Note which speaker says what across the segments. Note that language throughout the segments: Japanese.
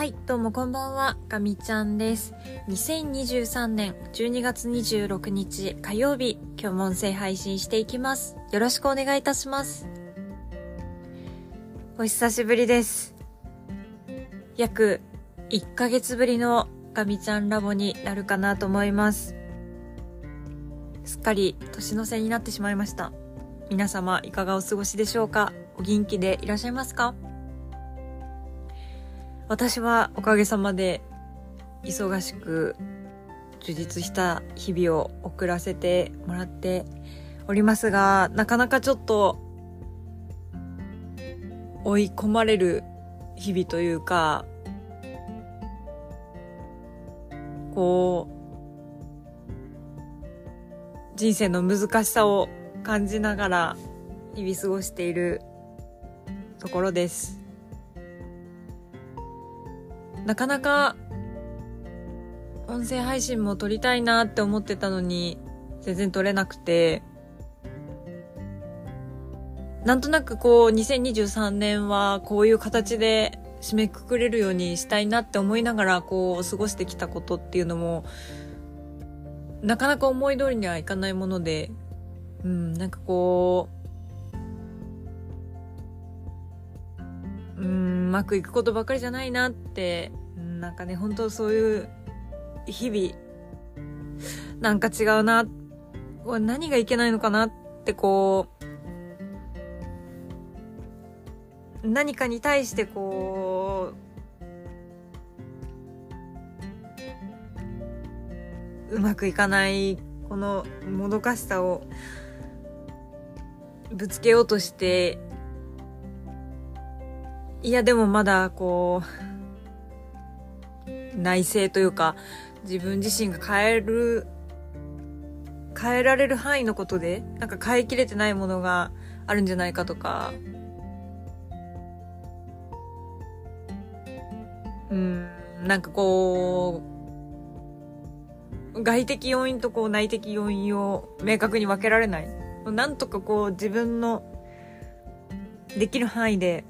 Speaker 1: はい、どうもこんばんは、ガミちゃんです。2023年12月26日火曜日、今日も音声配信していきます。よろしくお願いいたします。お久しぶりです。約1ヶ月ぶりのガミちゃんラボになるかなと思います。すっかり年の瀬になってしまいました。皆様いかがお過ごしでしょうか？お元気でいらっしゃいますか？私はおかげさまで忙しく充実した日々を送らせてもらっておりますが、なかなかちょっと追い込まれる日々というか、こう、人生の難しさを感じながら日々過ごしているところです。なかなか音声配信も撮りたいなって思ってたのに全然撮れなくて。なんとなくこう2023年はこういう形で締めくくれるようにしたいなって思いながらこう過ごしてきたことっていうのもなかなか思い通りにはいかないものでうんなんかこううんうまくいくことばかりじゃないなってなんかね本当そういう日々なんか違うなこれ何がいけないのかなってこう何かに対してこううまくいかないこのもどかしさをぶつけようとしていやでもまだこう内省というか自分自身が変える変えられる範囲のことでなんか変えきれてないものがあるんじゃないかとか。うんなんかこう外的要因とこう内的要因を明確に分けられない。なんとかこう自分のできる範囲で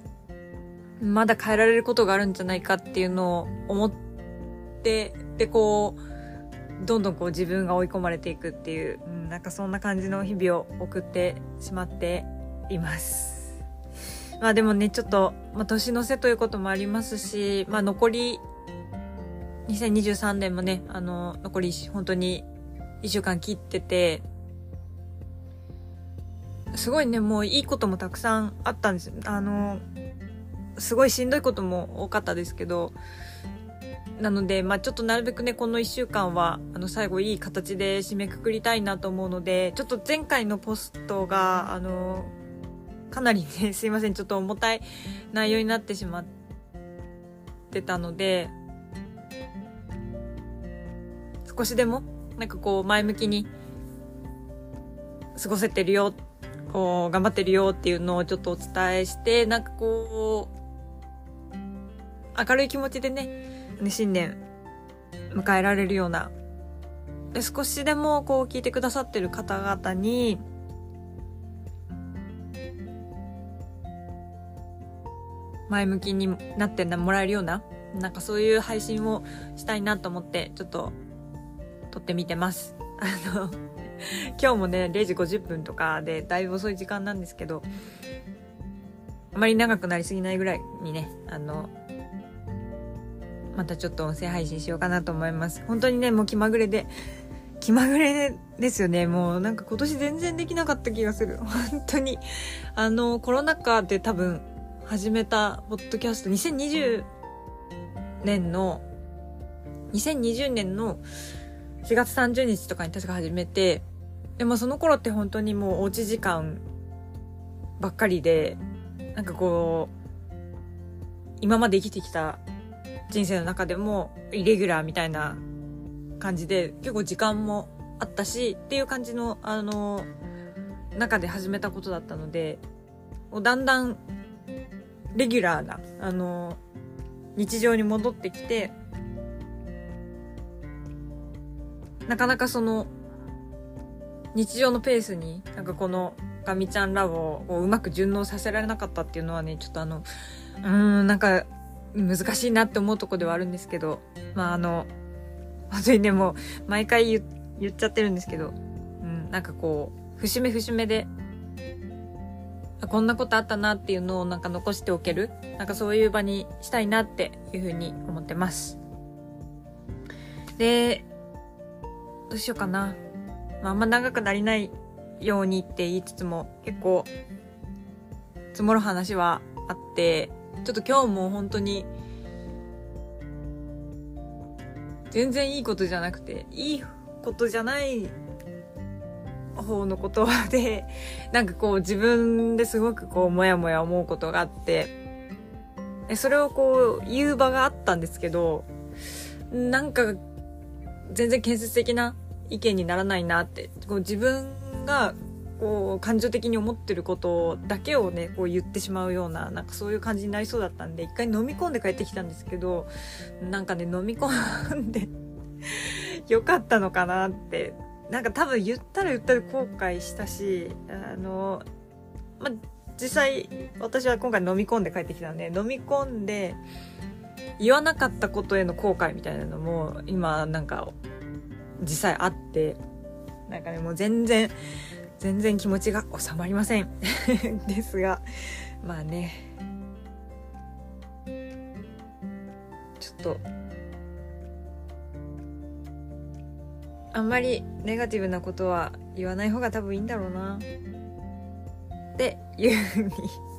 Speaker 1: まだ変えられることがあるんじゃないかっていうのを思って、で、こう、どんどんこう自分が追い込まれていくっていう、うん、なんかそんな感じの日々を送ってしまっています。まあでもね、ちょっと、まあ年の瀬ということもありますし、まあ残り、2023年もね、あの、残り本当に1週間切ってて、すごいね、もういいこともたくさんあったんです。あの、すごいしんどいことも多かったですけど、なので、まあちょっとなるべくね、この一週間は、あの、最後いい形で締めくくりたいなと思うので、ちょっと前回のポストが、あの、かなりね、すいません、ちょっと重たい内容になってしまってたので、少しでも、なんかこう、前向きに過ごせてるよ、こう、頑張ってるよっていうのをちょっとお伝えして、なんかこう、明るい気持ちでね、新年迎えられるような、で少しでもこう聞いてくださってる方々に、前向きになってもらえるような、なんかそういう配信をしたいなと思って、ちょっと撮ってみてます。あの、今日もね、0時50分とかで、だいぶ遅い時間なんですけど、あまり長くなりすぎないぐらいにね、あの、またちょっと音声配信しようかなと思います。本当にね、もう気まぐれで、気まぐれですよね。もうなんか今年全然できなかった気がする。本当に。あの、コロナ禍で多分始めたポッドキャスト、2020年の、2020年の4月30日とかに確か始めて、でもその頃って本当にもうおうち時間ばっかりで、なんかこう、今まで生きてきた人生の中でもイレギュラーみたいな感じで結構時間もあったしっていう感じのあの中で始めたことだったのでだんだんレギュラーなあの日常に戻ってきてなかなかその日常のペースになんかこのガミちゃんラボをうまく順応させられなかったっていうのはねちょっとあのうーんなんか難しいなって思うとこではあるんですけど、まああの、本当にでもう、毎回言言っちゃってるんですけど、うん、なんかこう、節目節目で、こんなことあったなっていうのをなんか残しておける、なんかそういう場にしたいなっていうふうに思ってます。で、どうしようかな。まあ、あんま長くなりないようにって言いつつも、結構、積もる話はあって、ちょっと今日も本当に、全然いいことじゃなくて、いいことじゃない方の言葉で、なんかこう自分ですごくこうもやもや思うことがあって、それをこう言う場があったんですけど、なんか全然建設的な意見にならないなって、こう自分がこう感情的に思ってることだけをねこう言ってしまうようななんかそういう感じになりそうだったんで一回飲み込んで帰ってきたんですけどなんかね飲み込んで よかったのかなってなんか多分言ったら言ったら後悔したしあのま実際私は今回飲み込んで帰ってきたんで飲み込んで言わなかったことへの後悔みたいなのも今なんか実際あってなんかねもう全然全然気持ちが収まりません。ですがまあね。ちょっとあんまりネガティブなことは言わない方が多分いいんだろうな。っていうふうに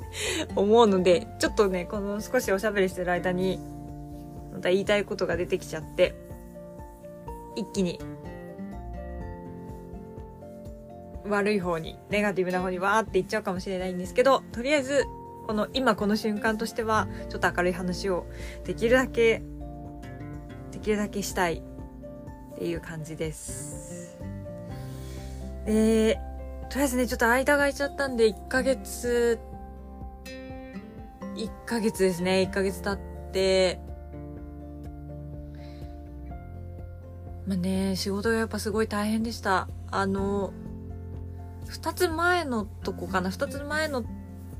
Speaker 1: 思うのでちょっとねこの少しおしゃべりしてる間にまた言いたいことが出てきちゃって一気に悪い方に、ネガティブな方にわーっていっちゃうかもしれないんですけど、とりあえず、この今この瞬間としては、ちょっと明るい話をできるだけ、できるだけしたいっていう感じです。で、とりあえずね、ちょっと間が空いちゃったんで、1ヶ月、1ヶ月ですね、1ヶ月経って、まあね、仕事がやっぱすごい大変でした。あの、2つ前のとこかな2つ前の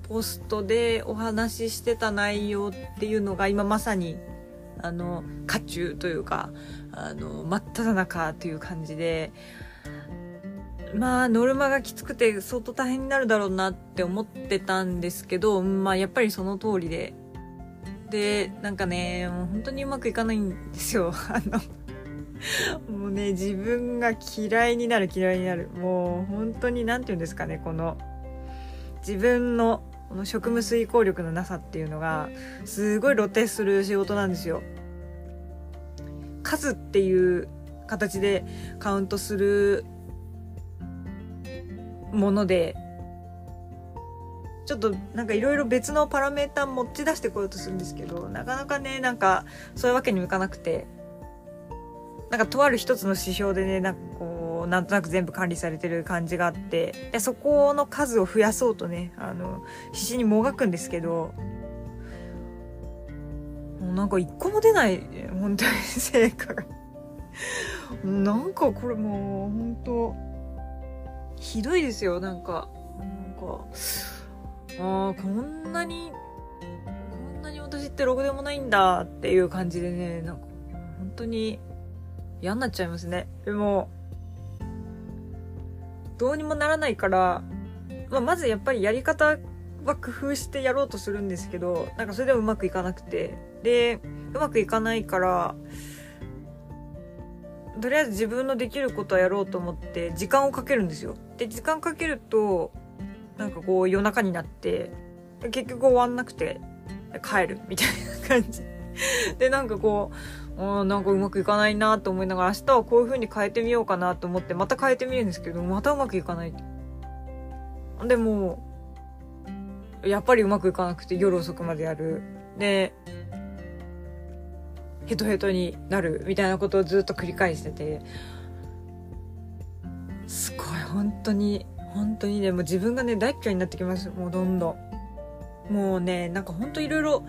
Speaker 1: ポストでお話ししてた内容っていうのが今まさにあの渦中というかあの真っ只中っていう感じでまあノルマがきつくて相当大変になるだろうなって思ってたんですけどまあやっぱりその通りで。でなんかねもう本当にうまくいかないんですよ。あの もうね、自分が嫌いになる嫌いになる。もう本当に何て言うんですかね、この自分のこの職務遂行力のなさっていうのがすごい露呈する仕事なんですよ。数っていう形でカウントするものでちょっとなんかいろいろ別のパラメータ持ち出してこようとするんですけどなかなかねなんかそういうわけにもいかなくてなんかとある一つの指標でね、なんかこう、なんとなく全部管理されてる感じがあって、でそこの数を増やそうとね、あの、必死にもがくんですけど、もうなんか一個も出ない、本当に成果が。なんかこれもう、本当ひどいですよ、なんか。なんか、ああ、こんなに、こんなに私ってろくでもないんだっていう感じでね、なんか、本当に、嫌になっちゃいますね。でも、どうにもならないから、まあ、まずやっぱりやり方は工夫してやろうとするんですけど、なんかそれでもうまくいかなくて。で、うまくいかないから、とりあえず自分のできることはやろうと思って時間をかけるんですよ。で、時間かけると、なんかこう夜中になって、結局終わんなくて帰るみたいな感じ。で、なんかこう、あなんかうまくいかないなと思いながら明日はこういう風に変えてみようかなと思ってまた変えてみるんですけどまたうまくいかない。でもやっぱりうまくいかなくて夜遅くまでやる。でヘトヘトになるみたいなことをずっと繰り返してて。すごい本当に本当にねもう自分がね大嫌いになってきます。もうどんどん。もうねなんか本当いろいろ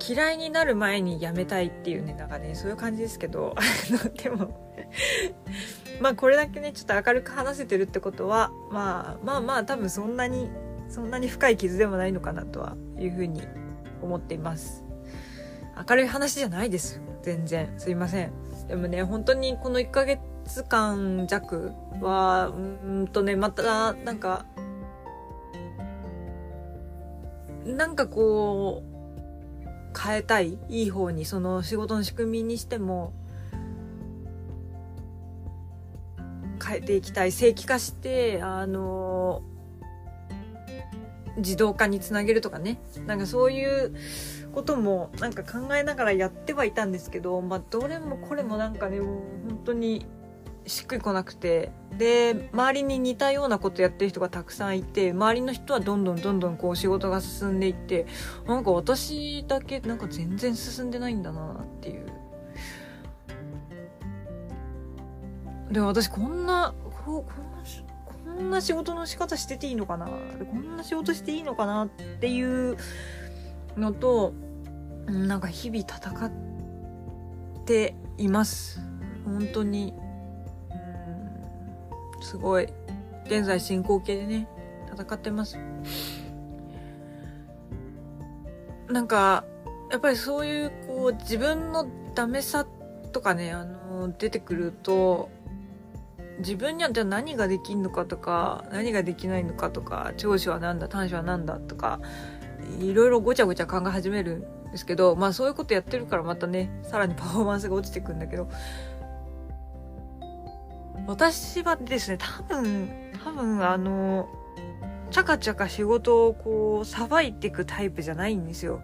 Speaker 1: 嫌いになる前にやめたいっていうねなんかねそういう感じですけど でも まあこれだけねちょっと明るく話せてるってことはまあまあまあ多分そんなにそんなに深い傷でもないのかなとはいうふうに思っています。明るい話じゃないです。全然。すいません。でもね本当にこの1ヶ月間弱はうんとねまたなんかなんかこう変えたいいい方にその仕事の仕組みにしても変えていきたい正規化してあの自動化につなげるとかね。なんかそういうこともなんか考えながらやってはいたんですけど、まあ、どれもこれもなんかねもう本当にしっくりこなくて。で周りに似たようなことやってる人がたくさんいて周りの人はどんどんどんどんこう仕事が進んでいってなんか私だけなんか全然進んでないんだなっていう。で私こんなここんなこんな仕事の仕方してていいのかな？こんな仕事していいのかなっていうのとなんか日々戦っています。本当に。すごい。現在進行形でね戦ってます。なんかやっぱりそういうこう自分のダメさとかねあの出てくると自分にはじゃあ何ができんのかとか何ができないのかとか長所は何だ短所は何だとかいろいろごちゃごちゃ考え始めるんですけどまあそういうことやってるからまたねさらにパフォーマンスが落ちてくんだけど私はですね多分多分あのちゃかちゃか仕事をこうさばいていくタイプじゃないんですよ。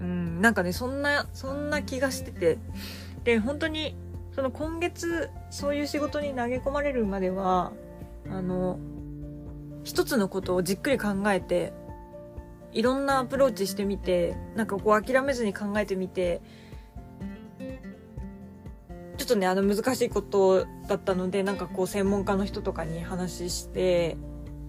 Speaker 1: うんなんかねそんなそんな気がしててで本当にその今月そういう仕事に投げ込まれるまではあの一つのことをじっくり考えていろんなアプローチしてみてなんかこう諦めずに考えてみてょっとねあの難しいことだったのでなんかこう専門家の人とかに話して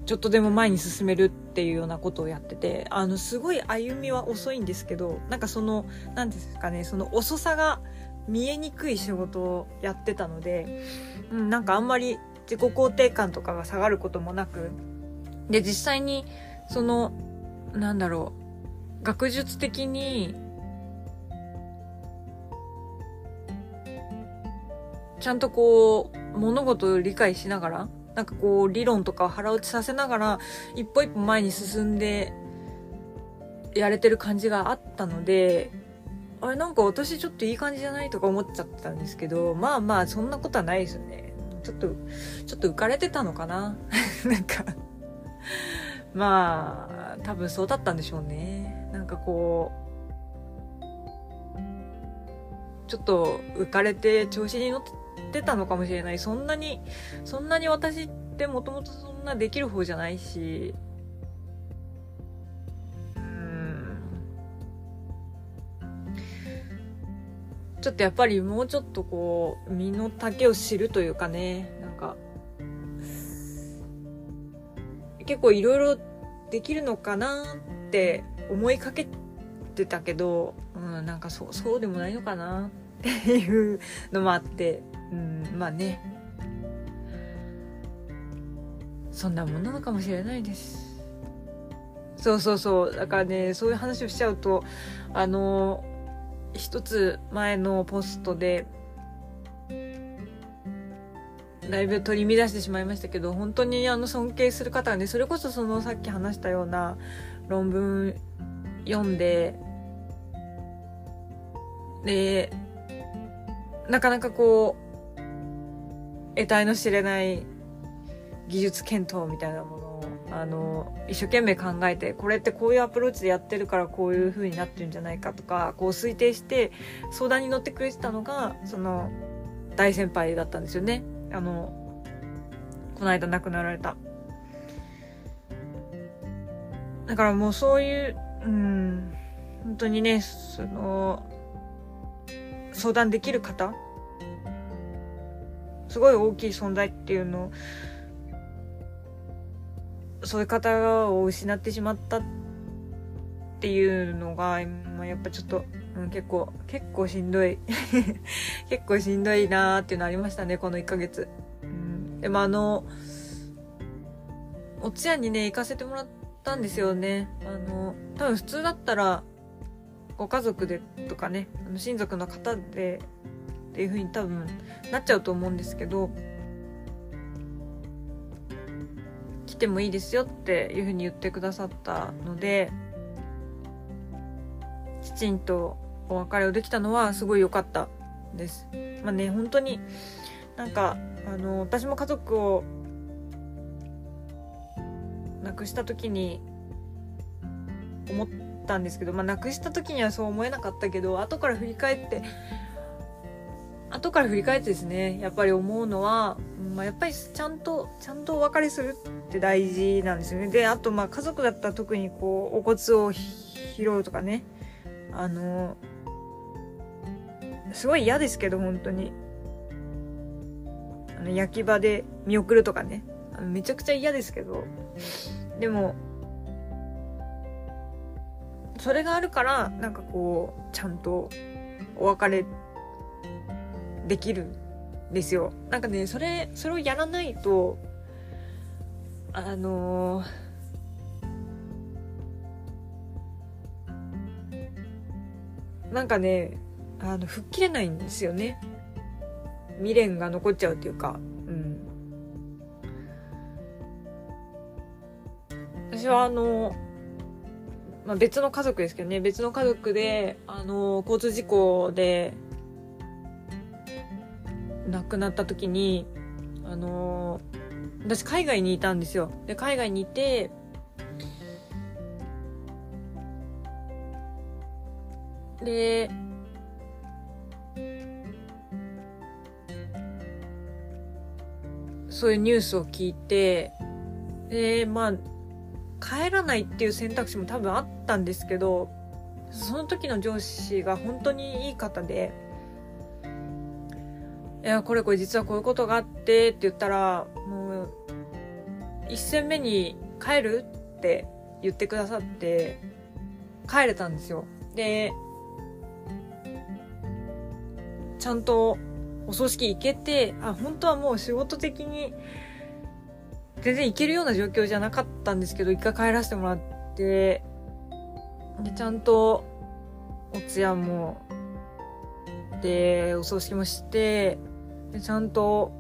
Speaker 1: ちょっとでも前に進めるっていうようなことをやっててあのすごい歩みは遅いんですけどなんかその何ですかねその遅さが見えにくい仕事をやってたので、うん、なんかあんまり自己肯定感とかが下がることもなくで実際にそのなんだろう学術的にちゃんとこう物事を理解しながらなんかこう理論とかを腹落ちさせながら一歩一歩前に進んでやれてる感じがあったのであれなんか私ちょっといい感じじゃないとか思っちゃったんですけどまあまあそんなことはないですよね。ちょっとちょっと浮かれてたのかな？なんか。まあ多分そうだったんでしょうね。なんかこうちょっと浮かれて調子に乗ってってたのかもしれない。そんなにそんなに私ってもともとそんなできる方じゃないし。うん。ちょっとやっぱりもうちょっとこう身の丈を知るというかね。なんか結構いろいろできるのかなって思いかけてたけど、うん、なんかそうそうでもないのかなっていうのもあって。うんまあね。そんなもんなのかもしれないです。そうそうそう。だからねそういう話をしちゃうとあの一つ前のポストでだいぶ取り乱してしまいましたけど本当にあの尊敬する方がねそれこそそのさっき話したような論文読んででなかなかこう得体の知れない技術検討みたいなものをあの一生懸命考えてこれってこういうアプローチでやってるからこういう風になってるんじゃないかとかこう推定して相談に乗ってくれてたのがその大先輩だったんですよね。あのこの間亡くなられた。だからもうそういううん本当にねその相談できる方すごい大きい存在っていうのをそういう方を失ってしまったっていうのが、まあ、やっぱちょっと、うん、結構結構しんどい。結構しんどいなーっていうのありましたねこの1ヶ月、うん、でもあの、お通夜にね、行かせてもらったんですよね。あの、多分普通だったら、ご家族でとかね、あの親族の方でっていう風に多分なっちゃうと思うんですけど、来てもいいですよっていう風に言ってくださったので、きちんとお別れをできたのはすごい良かったです。まあね、本当になんか、あの、私も家族を亡くした時に思ったんですけど、まあ、亡くした時にはそう思えなかったけど、後から振り返って、後から振り返ってですね、やっぱり思うのは、まあ、やっぱりちゃんと、ちゃんとお別れするって大事なんですよね。で、あと、まあ、家族だったら特にこう、お骨を拾うとかね、あの、すごい嫌ですけど、本当に。あの、焼き場で見送るとかね。あのめちゃくちゃ嫌ですけど。でも、それがあるから、なんかこう、ちゃんとお別れできるんですよ。なんかね、それ、それをやらないと、あのー、なんかね、あの、吹っ切れないんですよね。未練が残っちゃうっていうか、うん。私はあの、まあ、別の家族ですけどね、別の家族で、あの、交通事故で、亡くなった時に、あの、私海外にいたんですよ。で、海外にいて、で、そういうニュースを聞いて、で、まあ、帰らないっていう選択肢も多分あったんですけど、その時の上司が本当にいい方で、や、これこれ実はこういうことがあってって言ったら、もう、一戦目に帰るって言ってくださって、帰れたんですよ。で、ちゃんとお葬式行けて、あ、本当はもう仕事的に全然行けるような状況じゃなかったんですけど、一回帰らせてもらって、で、ちゃんと、お通夜も、で、お葬式もして、で、ちゃんと、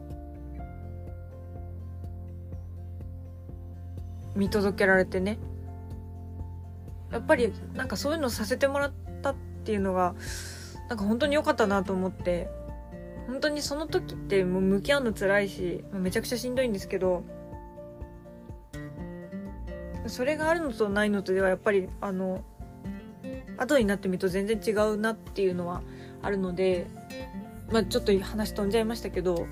Speaker 1: 見届けられてね。やっぱり、なんかそういうのさせてもらったっていうのが、なんか本当に良かったなと思って、本当にその時ってもう向き合うの辛いし、めちゃくちゃしんどいんですけど、それがあるのとないのとではやっぱりあの後になってみると全然違うなっていうのはあるのでまあちょっと話飛んじゃいましたけど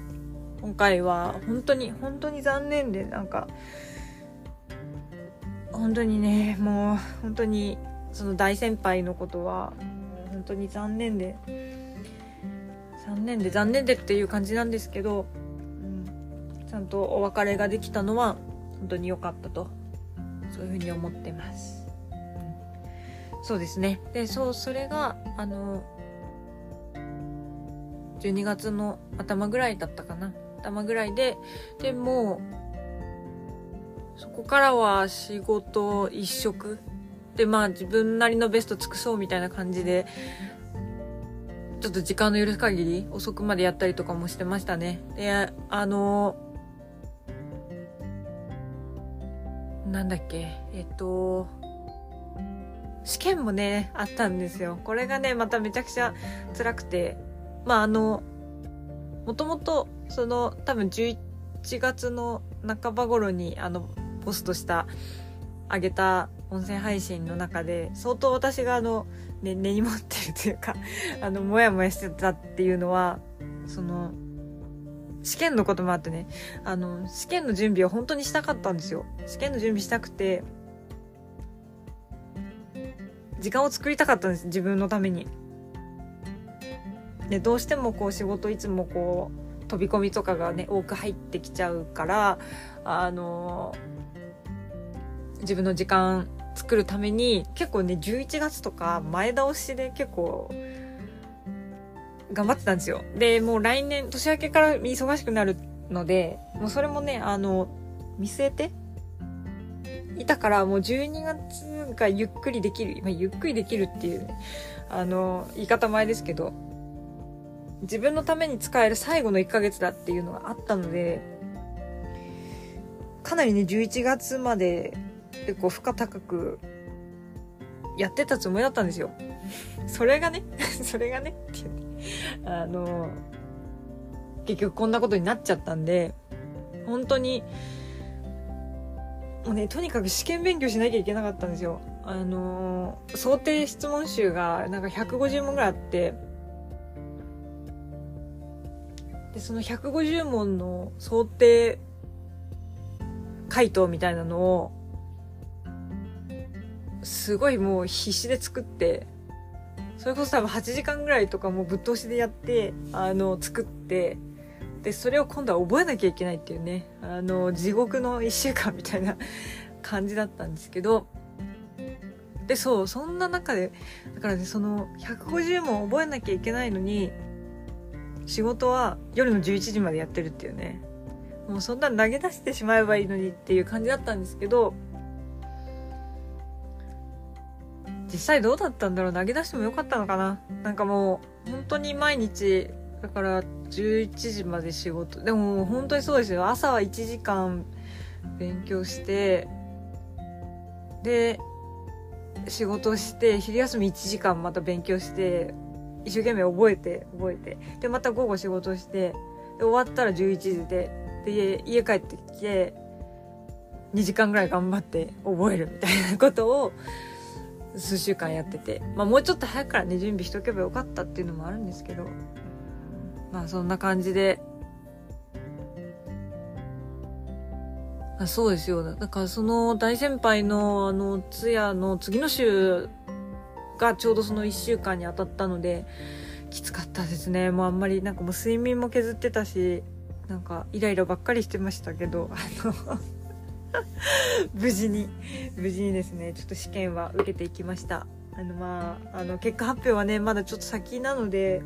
Speaker 1: 今回は本当に本当に残念でなんか本当にねもう本当にその大先輩のことは本当に残念で残念で残念でっていう感じなんですけど、うん、ちゃんとお別れができたのは本当に良かったとそういうふうに思ってます。そうですね。で、そう、それが、あの、12月の頭ぐらいだったかな。頭ぐらいで、で、も、そこからは仕事一色。で、まあ自分なりのベスト尽くそうみたいな感じで、ちょっと時間の許す限り遅くまでやったりとかもしてましたね。で、あの、なんだっけ、えっと、試験もね、あったんですよ。これがね、まためちゃくちゃ辛くて、まああの、もともと、その、多分11月の半ば頃に、あの、ポストした、あげた音声配信の中で、相当私があの、ね、根に持ってるというか、あの、もやもやしてたっていうのは、その、試験のこともあってね、あの、試験の準備を本当にしたかったんですよ。試験の準備したくて、時間を作りたかったんです、自分のために。で、どうしてもこう仕事いつもこう、飛び込みとかがね、多く入ってきちゃうから、あの、自分の時間作るために、結構ね、11月とか前倒しで結構、頑張ってたんですよ。で、もう来年、年明けから忙しくなるので、もうそれもね、あの、見据えていたからもう12月がゆっくりできる、まあ、ゆっくりできるっていう、ね、あの、言い方前ですけど、自分のために使える最後の1ヶ月だっていうのがあったので、かなりね、11月まで結構負荷高くやってたつもりだったんですよ。それがね、それがね、あの、結局こんなことになっちゃったんで、本当に、もうね、とにかく試験勉強しなきゃいけなかったんですよ。あの、想定質問集がなんか150問ぐらいあって、で、その150問の想定回答みたいなのを、すごいもう必死で作って、それこそ多分8時間ぐらいとかもぶっ通しでやって、あの、作って、で、それを今度は覚えなきゃいけないっていうね、あの、地獄の一週間みたいな 感じだったんですけど、で、そう、そんな中で、だからね、その、150問覚えなきゃいけないのに、仕事は夜の11時までやってるっていうね。もうそんな投げ出してしまえばいいのにっていう感じだったんですけど、実際どうだったんだろう？投げ出してもよかったのかな？なんかもう、本当に毎日だから11時まで仕事。でも本当にそうですよ。朝は1時間勉強してで仕事して昼休み1時間また勉強して一生懸命覚えて覚えて。でまた午後仕事してで終わったら11時でで家帰ってきて2時間ぐらい頑張って覚えるみたいなことを数週間やってて。まあもうちょっと早くからね準備しとけばよかったっていうのもあるんですけど。まあそんな感じで、あそうですよ。だからその大先輩のあの通夜の次の週がちょうどその1週間に当たったので、きつかったですね。もうあんまりなんかもう睡眠も削ってたし、なんかイライラばっかりしてましたけど、あの 無事に、無事にですね、ちょっと試験は受けていきました。あのまあ、あの結果発表はね、まだちょっと先なので、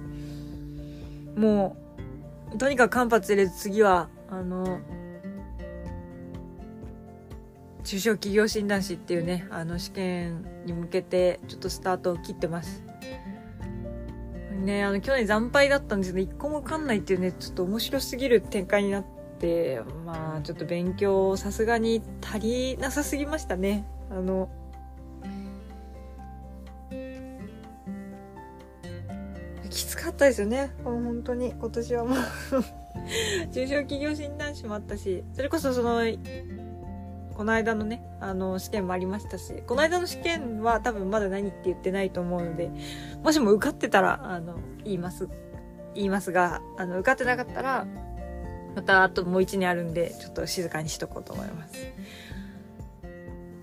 Speaker 1: もう、とにかく間髪入れず次は、あの、中小企業診断士っていうね、あの試験に向けてちょっとスタートを切ってます。ね、あの去年惨敗だったんですけど、一個も受かんないっていうね、ちょっと面白すぎる展開になって、まあちょっと勉強さすがに足りなさすぎましたね。あのきつ、かったですよね。もう本当に今年はもう 中小企業診断士もあったし、それこそその、この間のね、あの、試験もありましたし、この間の試験は多分まだ何って言ってないと思うので、もしも受かってたら、あの、言います、言いますが、あの、受かってなかったら、またあともう一年あるんで、ちょっと静かにしとこうと思います。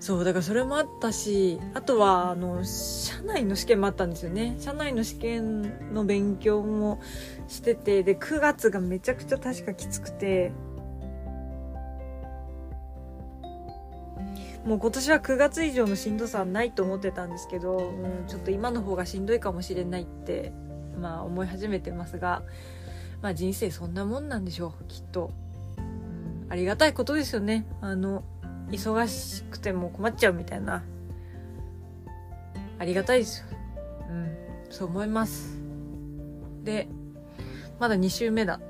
Speaker 1: そう、だからそれもあったし、あとは、あの、社内の試験もあったんですよね。社内の試験の勉強もしてて、で、9月がめちゃくちゃ確かきつくて、もう今年は9月以上のしんどさはないと思ってたんですけど、うん、ちょっと今の方がしんどいかもしれないって、まあ思い始めてますが、まあ人生そんなもんなんでしょう、きっと。うん、ありがたいことですよね。あの、忙しくても困っちゃうみたいな。ありがたいですよ。うん。そう思います。で、まだ2週目だ。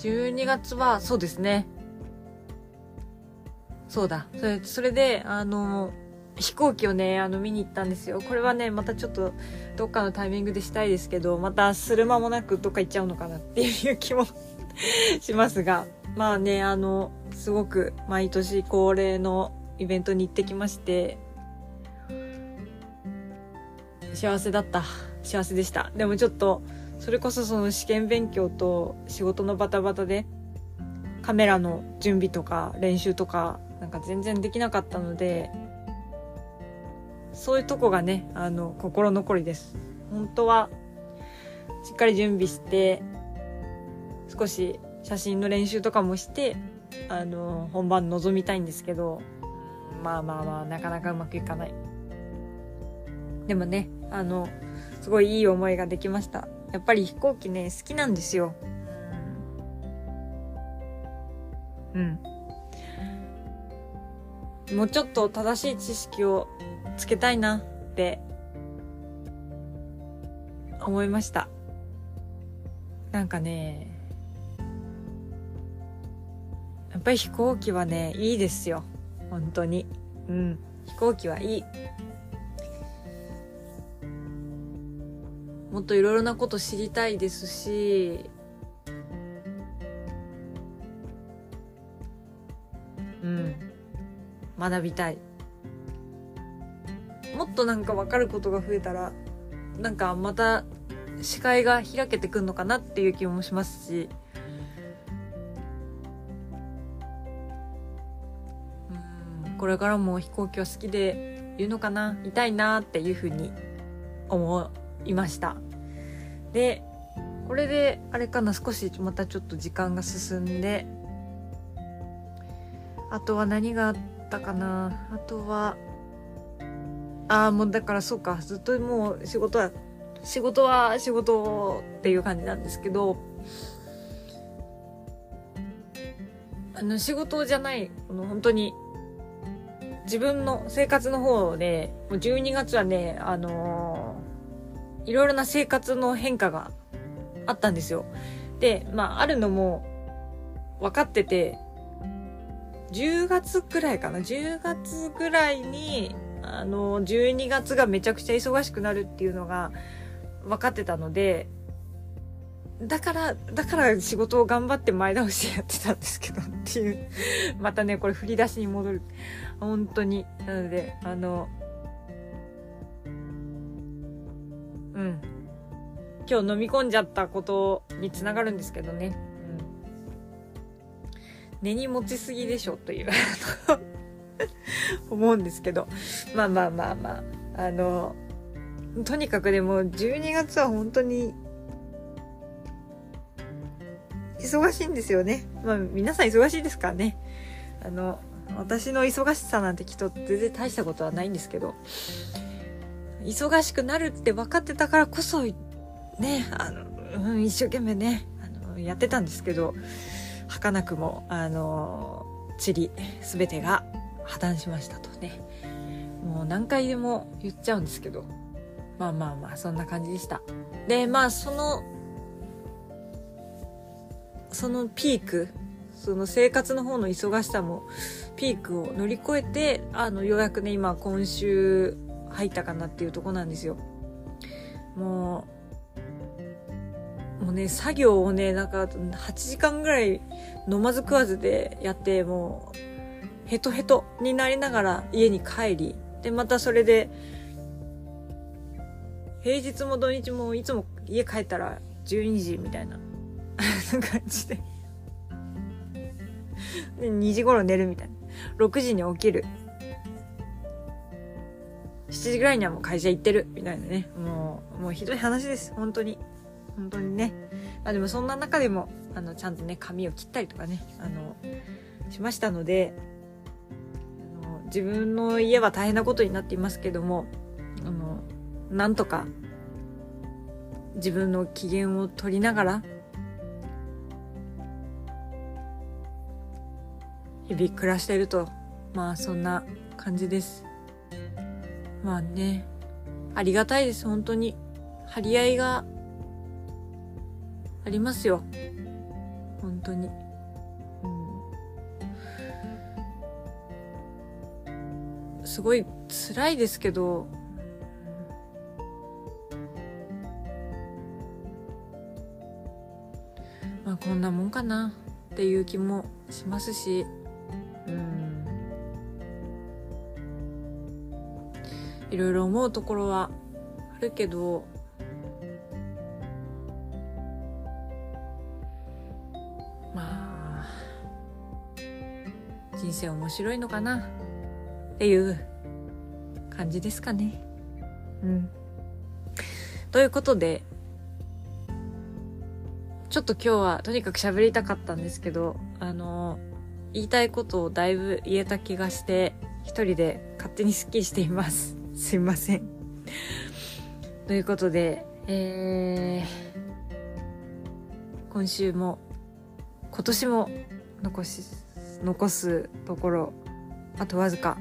Speaker 1: 12月は、そうですね。そうだ。それ、それで、あの、飛行機をね、あの、見に行ったんですよ。これはね、またちょっと、どっかのタイミングでしたいですけど、またする間もなくどっか行っちゃうのかなっていう気も しますが、まあね、あの、すごく毎年恒例のイベントに行ってきまして、幸せだった。幸せでした。でもちょっと、それこそその試験勉強と仕事のバタバタで、カメラの準備とか練習とか、なんか全然できなかったので、そういうとこがね、あの、心残りです。本当は、しっかり準備して、少し写真の練習とかもして、あの、本番臨みたいんですけど、まあまあまあ、なかなかうまくいかない。でもね、あの、すごいいい思いができました。やっぱり飛行機ね、好きなんですよ。うんもうちょっと正しい知識をつけたいなって思いました。なんかねやっぱり飛行機はねいいですよ。本当に。うん。飛行機はいい。もっといろいろなこと知りたいですし学びたい。もっとなんか分かることが増えたらなんかまた視界が開けてくんのかなっていう気もしますし。うんこれからも飛行機は好きでいるのかないたいなっていうふうに思いました。でこれであれかな少しまたちょっと時間が進んであとは何があったかな。あとは。ああもうだからそうか。ずっともう仕事は仕事は仕事っていう感じなんですけど。あの仕事じゃないこの本当に自分の生活の方でもう12月はねあのー、いろいろな生活の変化があったんですよ。でまああるのも分かってて10月くらいかな。10月ぐらいにあの12月がめちゃくちゃ忙しくなるっていうのが分かってたのでだからだから仕事を頑張って前倒しやってたんですけどっていう。またねこれ振り出しに戻る。本当に。なのであのうん。今日飲み込んじゃったことにつながるんですけどね、根に持ちすぎでしょという思うんですけど。まあまあまあまあ。あのとにかくでも12月は本当に忙しいんですよね。まあ皆さん忙しいですからね。あの、私の忙しさなんてきっと全然大したことはないんですけど、忙しくなるって分かってたからこそ、ね、あの、うん、一生懸命ね、あの、やってたんですけど、儚くも、あの、地理、すべてが破綻しましたとね。もう何回でも言っちゃうんですけど、まあまあまあそんな感じでした。でまあそのそのピークその生活の方の忙しさもピークを乗り越えてあのようやくね今今週入ったかなっていうとこなんですよ。もうもうね作業をねなんか8時間ぐらい飲まず食わずでやってもうヘトヘトになりながら家に帰りでまたそれで平日も土日もいつも家帰ったら12時みたいな 感じで。で2時頃寝るみたいな。6時に起きる。7時ぐらいにはもう会社行ってるみたいなね。もうもうひどい話です。本当に。本当にね。まあでもそんな中でもあのちゃんとね髪を切ったりとかねあのしましたのであの自分の家は大変なことになっていますけどもあのなんとか自分の機嫌を取りながら日々暮らしているとまあそんな感じです。まあねありがたいです本当に。張り合いがありますよ。本当に、うん、すごい辛いですけど。まあこんなもんかなっていう気もしますし。うん。いろいろ思うところはあるけど。生面白いのかな？っていう感じですかねうんということでちょっと今日はとにかく喋りたかったんですけど、あの、言いたいことをだいぶ言えた気がして、一人で勝手にスッキリしています。すいません。ということで、えー、今週も、今年も残し残すところあとわずか。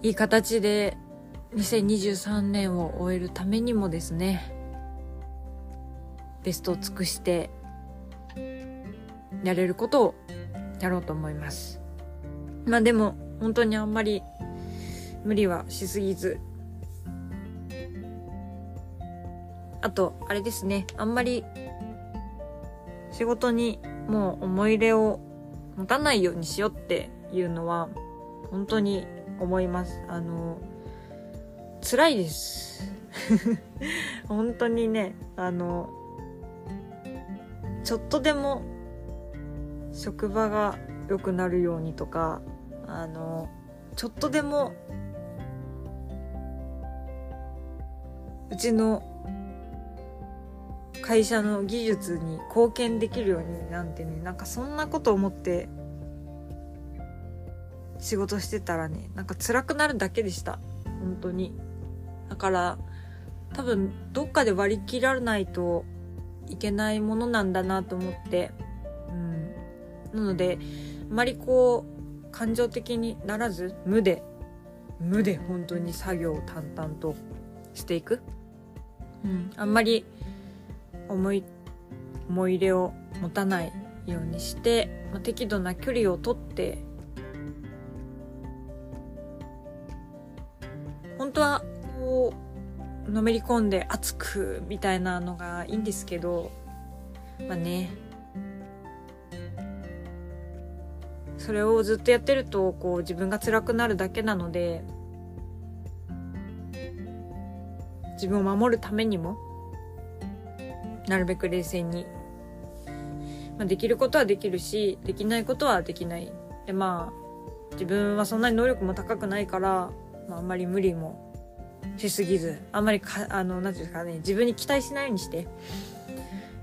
Speaker 1: いい形で2023年を終えるためにもですねベストを尽くしてやれることをやろうと思います。まあでも本当にあんまり無理はしすぎず。あとあれですね。あんまり仕事にもう思い入れを持たないようにしようっていうのは本当に思います。あの辛いです。本当にねあのちょっとでも職場が良くなるようにとかあのちょっとでもうちの会社の技術に貢献できるようになんてねなんかそんなこと思って仕事してたらねなんか辛くなるだけでした。本当に。だから多分どっかで割り切らないといけないものなんだなと思って。うん。なのであまりこう感情的にならず無で無で本当に作業を淡々としていく。うん。あんまり思い思い入れを持たないようにして、まあ、適度な距離をとって本当はこうのめり込んで熱くみたいなのがいいんですけどまあね。それをずっとやってるとこう自分が辛くなるだけなので自分を守るためにもなるべく冷静に、まあ、できることはできるしできないことはできない。でまあ自分はそんなに能力も高くないから、まあ、あんまり無理もしすぎずあんまりかあの何て言うんですかね自分に期待しないようにして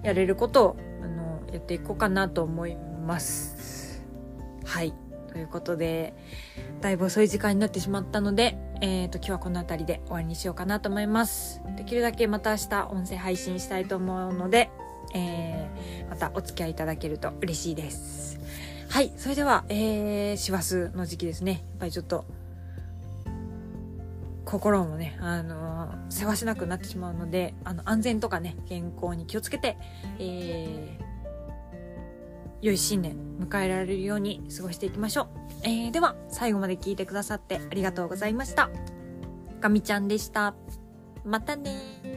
Speaker 1: やれることをあのやっていこうかなと思います。はい。ということでだいぶ遅い時間になってしまったので、えーと、今日はこの辺りで終わりにしようかなと思います。できるだけまた明日音声配信したいと思うので、えー、またお付き合いいただけると嬉しいです。はいそれではえー、師走の時期ですね。やっぱりちょっと心もね、あのー、せわしなくなってしまうので、あの、安全とかね、健康に気をつけて、えー、良い新年迎えられるように過ごしていきましょう、えー、では最後まで聞いてくださってありがとうございました。かみちゃんでした。またね